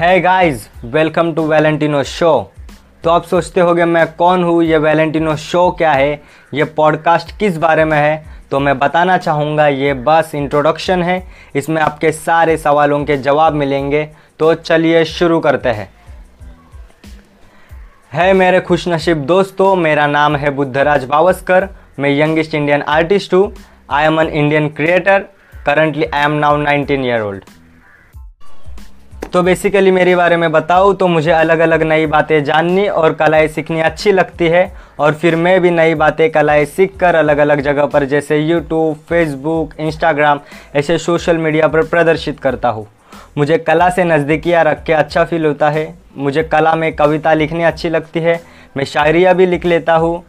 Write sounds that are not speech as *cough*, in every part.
है guys welcome to Valentino show तो आप सोचते होगे मैं कौन हूँ? ये वैलेंटिनो शो क्या है? ये पॉडकास्ट किस बारे में है? तो मैं बताना चाहूँगा, ये बस इंट्रोडक्शन है। इसमें आपके सारे सवालों के जवाब मिलेंगे। तो चलिए शुरू करते हैं। है मेरे खुशनसीब दोस्तों, मेरा नाम है बुद्धराज बावस्कर। मैं यंगेस्ट इंडियन आर्टिस्ट हूँ। I am an Indian creator currently I am now 19 year old तो बेसिकली मेरे बारे में बताऊँ तो मुझे अलग अलग नई बातें जाननी और कलाएँ सीखनी अच्छी लगती है। और फिर मैं भी नई बातें, कलाएँ सीख कर अलग अलग जगह पर, जैसे यूट्यूब फेसबुक इंस्टाग्राम ऐसे सोशल मीडिया पर प्रदर्शित करता हूँ। मुझे कला से नज़दीकियाँ रख के अच्छा फील होता है। मुझे कला में कविता लिखनी अच्छी लगती है। मैं शायरिया भी लिख लेता हूँ।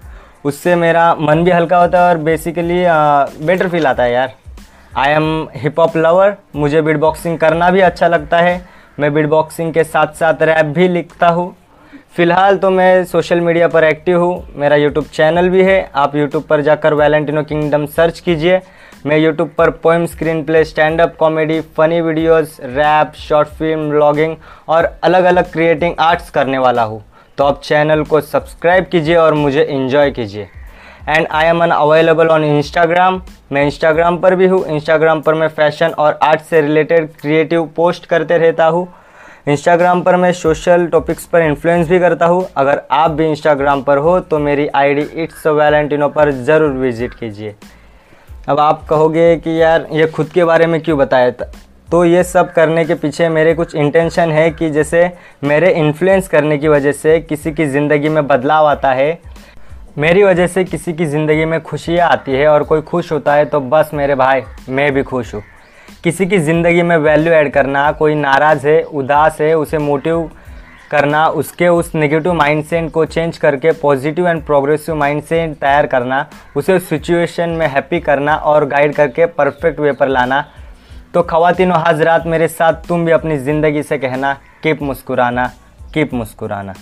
उससे मेरा मन भी हल्का होता है और बेसिकली बेटर फील आता है यार। I am hip hop lover मुझे बीट बॉक्सिंग करना भी अच्छा लगता है। मैं बीट बॉक्सिंग के साथ साथ रैप भी लिखता हूँ। फ़िलहाल तो मैं सोशल मीडिया पर एक्टिव हूँ। मेरा यूट्यूब चैनल भी है। आप यूट्यूब पर जाकर वैलेंटिनो किंगडम सर्च कीजिए। मैं यूट्यूब पर poem screen play stand up comedy funny videos rap short film blogging और अलग अलग क्रिएटिंग आर्ट्स करने वाला हूँ। तो आप चैनल को सब्सक्राइब कीजिए और मुझे इन्जॉय कीजिए। And I am unavailable on Instagram मैं इंस्टाग्राम पर भी हूँ। इंस्टाग्राम पर मैं फ़ैशन और आर्ट से रिलेटेड क्रिएटिव पोस्ट करते रहता हूँ। इंस्टाग्राम पर मैं सोशल टॉपिक्स पर इन्फ्लुएंस भी करता हूँ। अगर आप भी इंस्टाग्राम पर हो तो मेरी आईडी इट्स वैलेंटिनो पर ज़रूर विज़िट कीजिए। अब आप कहोगे कि यार, ये खुद के बारे में क्यों बताया? था तो ये सब करने के पीछे मेरे कुछ इंटेंशन है कि जैसे मेरे इन्फ्लुएंस करने की वजह से किसी की ज़िंदगी में बदलाव आता है। मेरी वजह से किसी की ज़िंदगी में खुशियाँ आती है और कोई खुश होता है तो बस मेरे भाई, मैं भी खुश हूँ। किसी की ज़िंदगी में वैल्यू ऐड करना, कोई नाराज़ है, उदास है, उसे मोटिव करना, उसके उस नेगेटिव माइंडसेट को चेंज करके पॉजिटिव एंड प्रोग्रेसिव माइंडसेट तैयार करना, उसे सिचुएशन में हैप्पी करना और गाइड करके परफेक्ट वे पर लाना। तो ख़वातिन हाजरात मेरे साथ, तुम भी अपनी ज़िंदगी से कहना कीप मुस्कुराना कीप मुस्कुराना।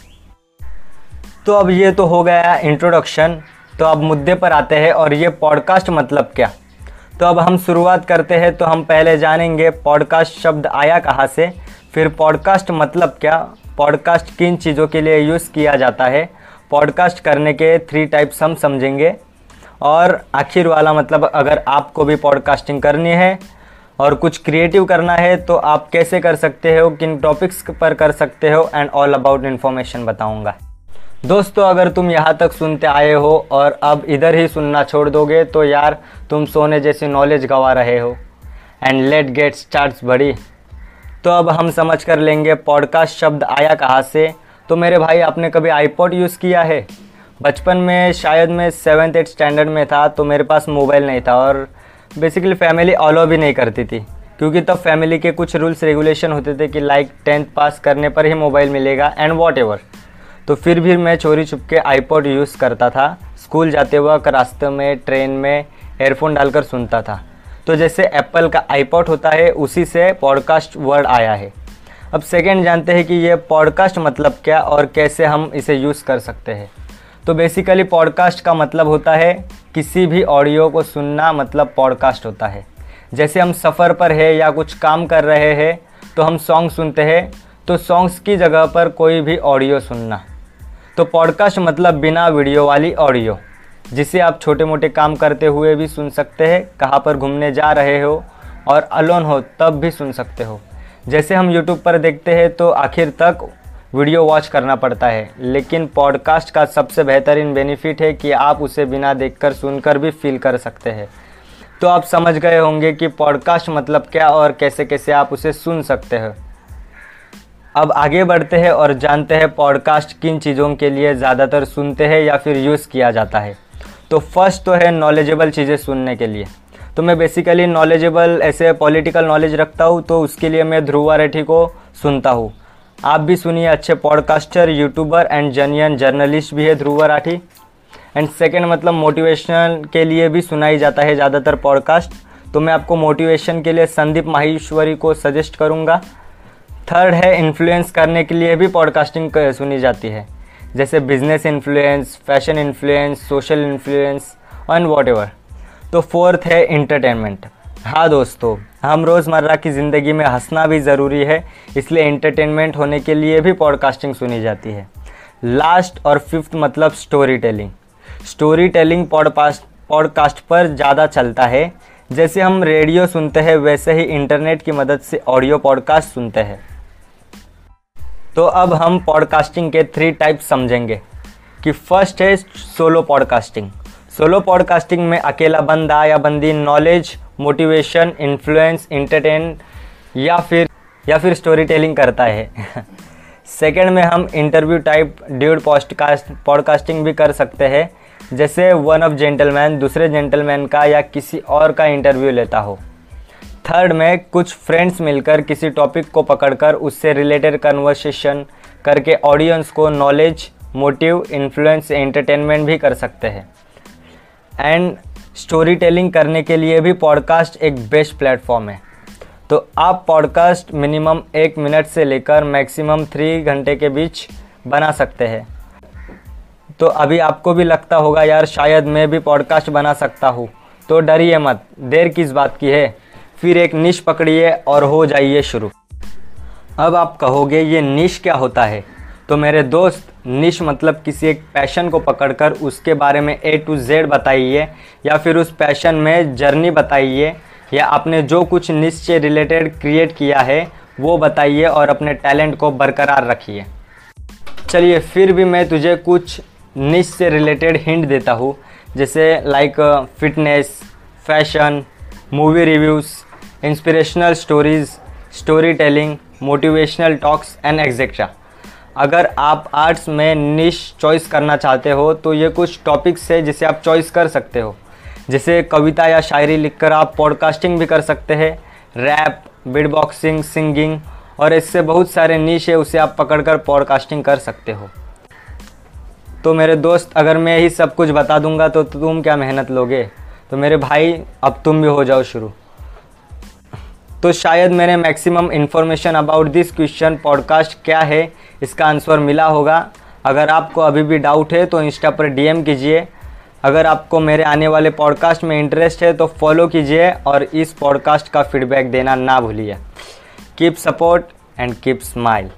तो अब ये तो हो गया इंट्रोडक्शन तो अब मुद्दे पर आते हैं और ये पॉडकास्ट मतलब क्या? तो अब हम शुरुआत करते हैं तो हम पहले जानेंगे पॉडकास्ट शब्द आया कहाँ से? फिर पॉडकास्ट मतलब क्या? पॉडकास्ट किन चीज़ों के लिए यूज़ किया जाता है? पॉडकास्ट करने के थ्री टाइप्स हम समझेंगे. और आखिर वाला मतलब अगर आपको भी पॉडकास्टिंग करनी है और कुछ क्रिएटिव करना है तो आप कैसे कर सकते हो? किन टॉपिक्स पर कर सकते हो? एंड ऑल अबाउट इन्फॉर्मेशन बताऊँगा. दोस्तों, अगर तुम यहाँ तक सुनते आए हो और अब इधर ही सुनना छोड़ दोगे तो यार तुम सोने जैसी नॉलेज गवा रहे हो। एंड लेट गेट स्टार्ट बड़ी तो अब हम समझ कर लेंगे पॉडकास्ट शब्द आया कहाँ से? तो मेरे भाई, आपने कभी आईपॉड यूज़ किया है? बचपन में, शायद मैं सेवन्थ एट स्टैंडर्ड में था तो मेरे पास मोबाइल नहीं था और बेसिकली फैमिली अलो भी नहीं करती थी। क्योंकि तब फैमिली के कुछ रूल्स रेगुलेशन होते थे कि लाइक टेंथ पास करने पर ही मोबाइल मिलेगा एंड वॉट एवर तो फिर भी मैं चोरी छुप के आईपॉड यूज़ करता था। स्कूल जाते वक्त रास्ते में ट्रेन में एयरफोन डालकर सुनता था। तो जैसे एप्पल का आईपॉड होता है, उसी से पॉडकास्ट वर्ड आया है। अब सेकेंड जानते हैं कि ये पॉडकास्ट मतलब क्या और कैसे हम इसे यूज़ कर सकते हैं। तो बेसिकली पॉडकास्ट का मतलब होता है, किसी भी ऑडियो को सुनना मतलब पॉडकास्ट होता है। जैसे हम सफ़र पर है या कुछ काम कर रहे हैं तो हम सॉन्ग सुनते हैं। तो सॉन्ग्स की जगह पर कोई भी ऑडियो सुनना। तो पॉडकास्ट मतलब बिना वीडियो वाली ऑडियो जिसे आप छोटे मोटे काम करते हुए भी सुन सकते हैं, कहाँ पर घूमने जा रहे हो और अलोन हो तब भी सुन सकते हो। जैसे हम यूट्यूब पर देखते हैं तो आखिर तक वीडियो वॉच करना पड़ता है, लेकिन पॉडकास्ट का सबसे बेहतरीन बेनिफिट है कि आप उसे बिना देखकर सुनकर भी फील कर सकते हैं। तो आप समझ गए होंगे कि पॉडकास्ट मतलब क्या और कैसे कैसे आप उसे सुन सकते हैं। अब आगे बढ़ते हैं और जानते हैं पॉडकास्ट किन चीज़ों के लिए ज़्यादातर सुनते हैं या फिर यूज़ किया जाता है। तो फ़र्स्ट तो है नॉलेजेबल चीज़ें सुनने के लिए। तो मैं बेसिकली नॉलेजेबल ऐसे पॉलिटिकल नॉलेज रखता हूँ तो उसके लिए मैं ध्रुवा रेठी को सुनता हूँ। आप भी सुनिए अच्छे podcaster YouTuber and genuine journalist भी है ध्रुव राठी एंड सेकेंड मतलब मोटिवेशन के लिए भी सुनाई जाता है ज़्यादातर पॉडकास्ट तो मैं आपको मोटिवेशन के लिए संदीप माहेश्वरी को सजेस्ट करूँगा। थर्ड है इन्फ्लुएंस करने के लिए भी पॉडकास्टिंग सुनी जाती है। जैसे business influence fashion influence social influence and what तो फोर्थ है इंटरटेनमेंट हाँ दोस्तों, हम रोज़मर्रा की ज़िंदगी में हंसना भी ज़रूरी है, इसलिए इंटरटेनमेंट होने के लिए भी पॉडकास्टिंग सुनी जाती है। लास्ट और फिफ्थ मतलब story telling story telling podcast podcast पर ज़्यादा चलता है। जैसे हम रेडियो सुनते हैं, वैसे ही इंटरनेट की मदद से ऑडियो पॉडकास्ट सुनते हैं। तो अब हम पॉडकास्टिंग के थ्री टाइप समझेंगे कि फ़र्स्ट है सोलो पॉडकास्टिंग सोलो पॉडकास्टिंग में अकेला बंदा या बंदी नॉलेज मोटिवेशन इन्फ्लुएंस इंटरटेन या फिर या फिर स्टोरी टेलिंग करता है। *laughs* सेकेंड में हम interview type dude podcast podcasting भी कर सकते हैं। जैसे वन ऑफ़ जेंटलमैन दूसरे जेंटलमैन का या किसी और का इंटरव्यू लेता हो। थर्ड में कुछ फ्रेंड्स मिलकर किसी टॉपिक को पकड़कर उससे रिलेटेड कन्वर्सेशन करके ऑडियंस को नॉलेज मोटिव इन्फ्लुएंस एंटरटेनमेंट भी कर सकते हैं। एंड स्टोरी टेलिंग करने के लिए भी पॉडकास्ट एक बेस्ट प्लेटफॉर्म है। तो आप पॉडकास्ट मिनिमम एक मिनट से लेकर मैक्सिमम थ्री घंटे के बीच बना सकते हैं। तो अभी आपको भी लगता होगा, यार, शायद मैं भी पॉडकास्ट बना सकता हूँ। तो डरिए मत, देर किस बात की है? फिर एक निश पकड़िए और हो जाइए शुरू। अब आप कहोगे, ये निश क्या होता है? तो मेरे दोस्त, निश मतलब किसी एक पैशन को पकड़कर उसके बारे में ए टू जेड बताइए, या फिर उस पैशन में जर्नी बताइए, या आपने जो कुछ निश से रिलेटेड क्रिएट किया है, वो बताइए और अपने टैलेंट को बरकरार रखिए। चलिए, फिर भी मैं तुझे कुछ निश से रिलेटेड हिंट देता हूँ, जैसे like fitness fashion movie reviews inspirational stories story telling motivational talks and etcetera अगर आप आर्ट्स में निश चॉइस करना चाहते हो तो ये कुछ टॉपिक्स है जिसे आप चॉइस कर सकते हो। जैसे कविता या शायरी लिखकर आप पॉडकास्टिंग भी कर सकते हैं रैप बिड बॉक्सिंग सिंगिंग और इससे बहुत सारे निश है, उसे आप पकड़कर पॉडकास्टिंग कर सकते हो। तो मेरे दोस्त, अगर मैं ही सब कुछ बता दूँगा तो तुम क्या मेहनत लोगे? तो मेरे भाई, अब तुम भी हो जाओ शुरू। तो शायद मैंने maximum information about this question podcast क्या है? इसका आंसर मिला होगा। अगर आपको अभी भी डाउट है तो इंस्टा पर डीएम कीजिए। अगर आपको मेरे आने वाले पॉडकास्ट में इंटरेस्ट है तो फॉलो कीजिए और इस पॉडकास्ट का फीडबैक देना ना भूलिए। Keep support and keep smile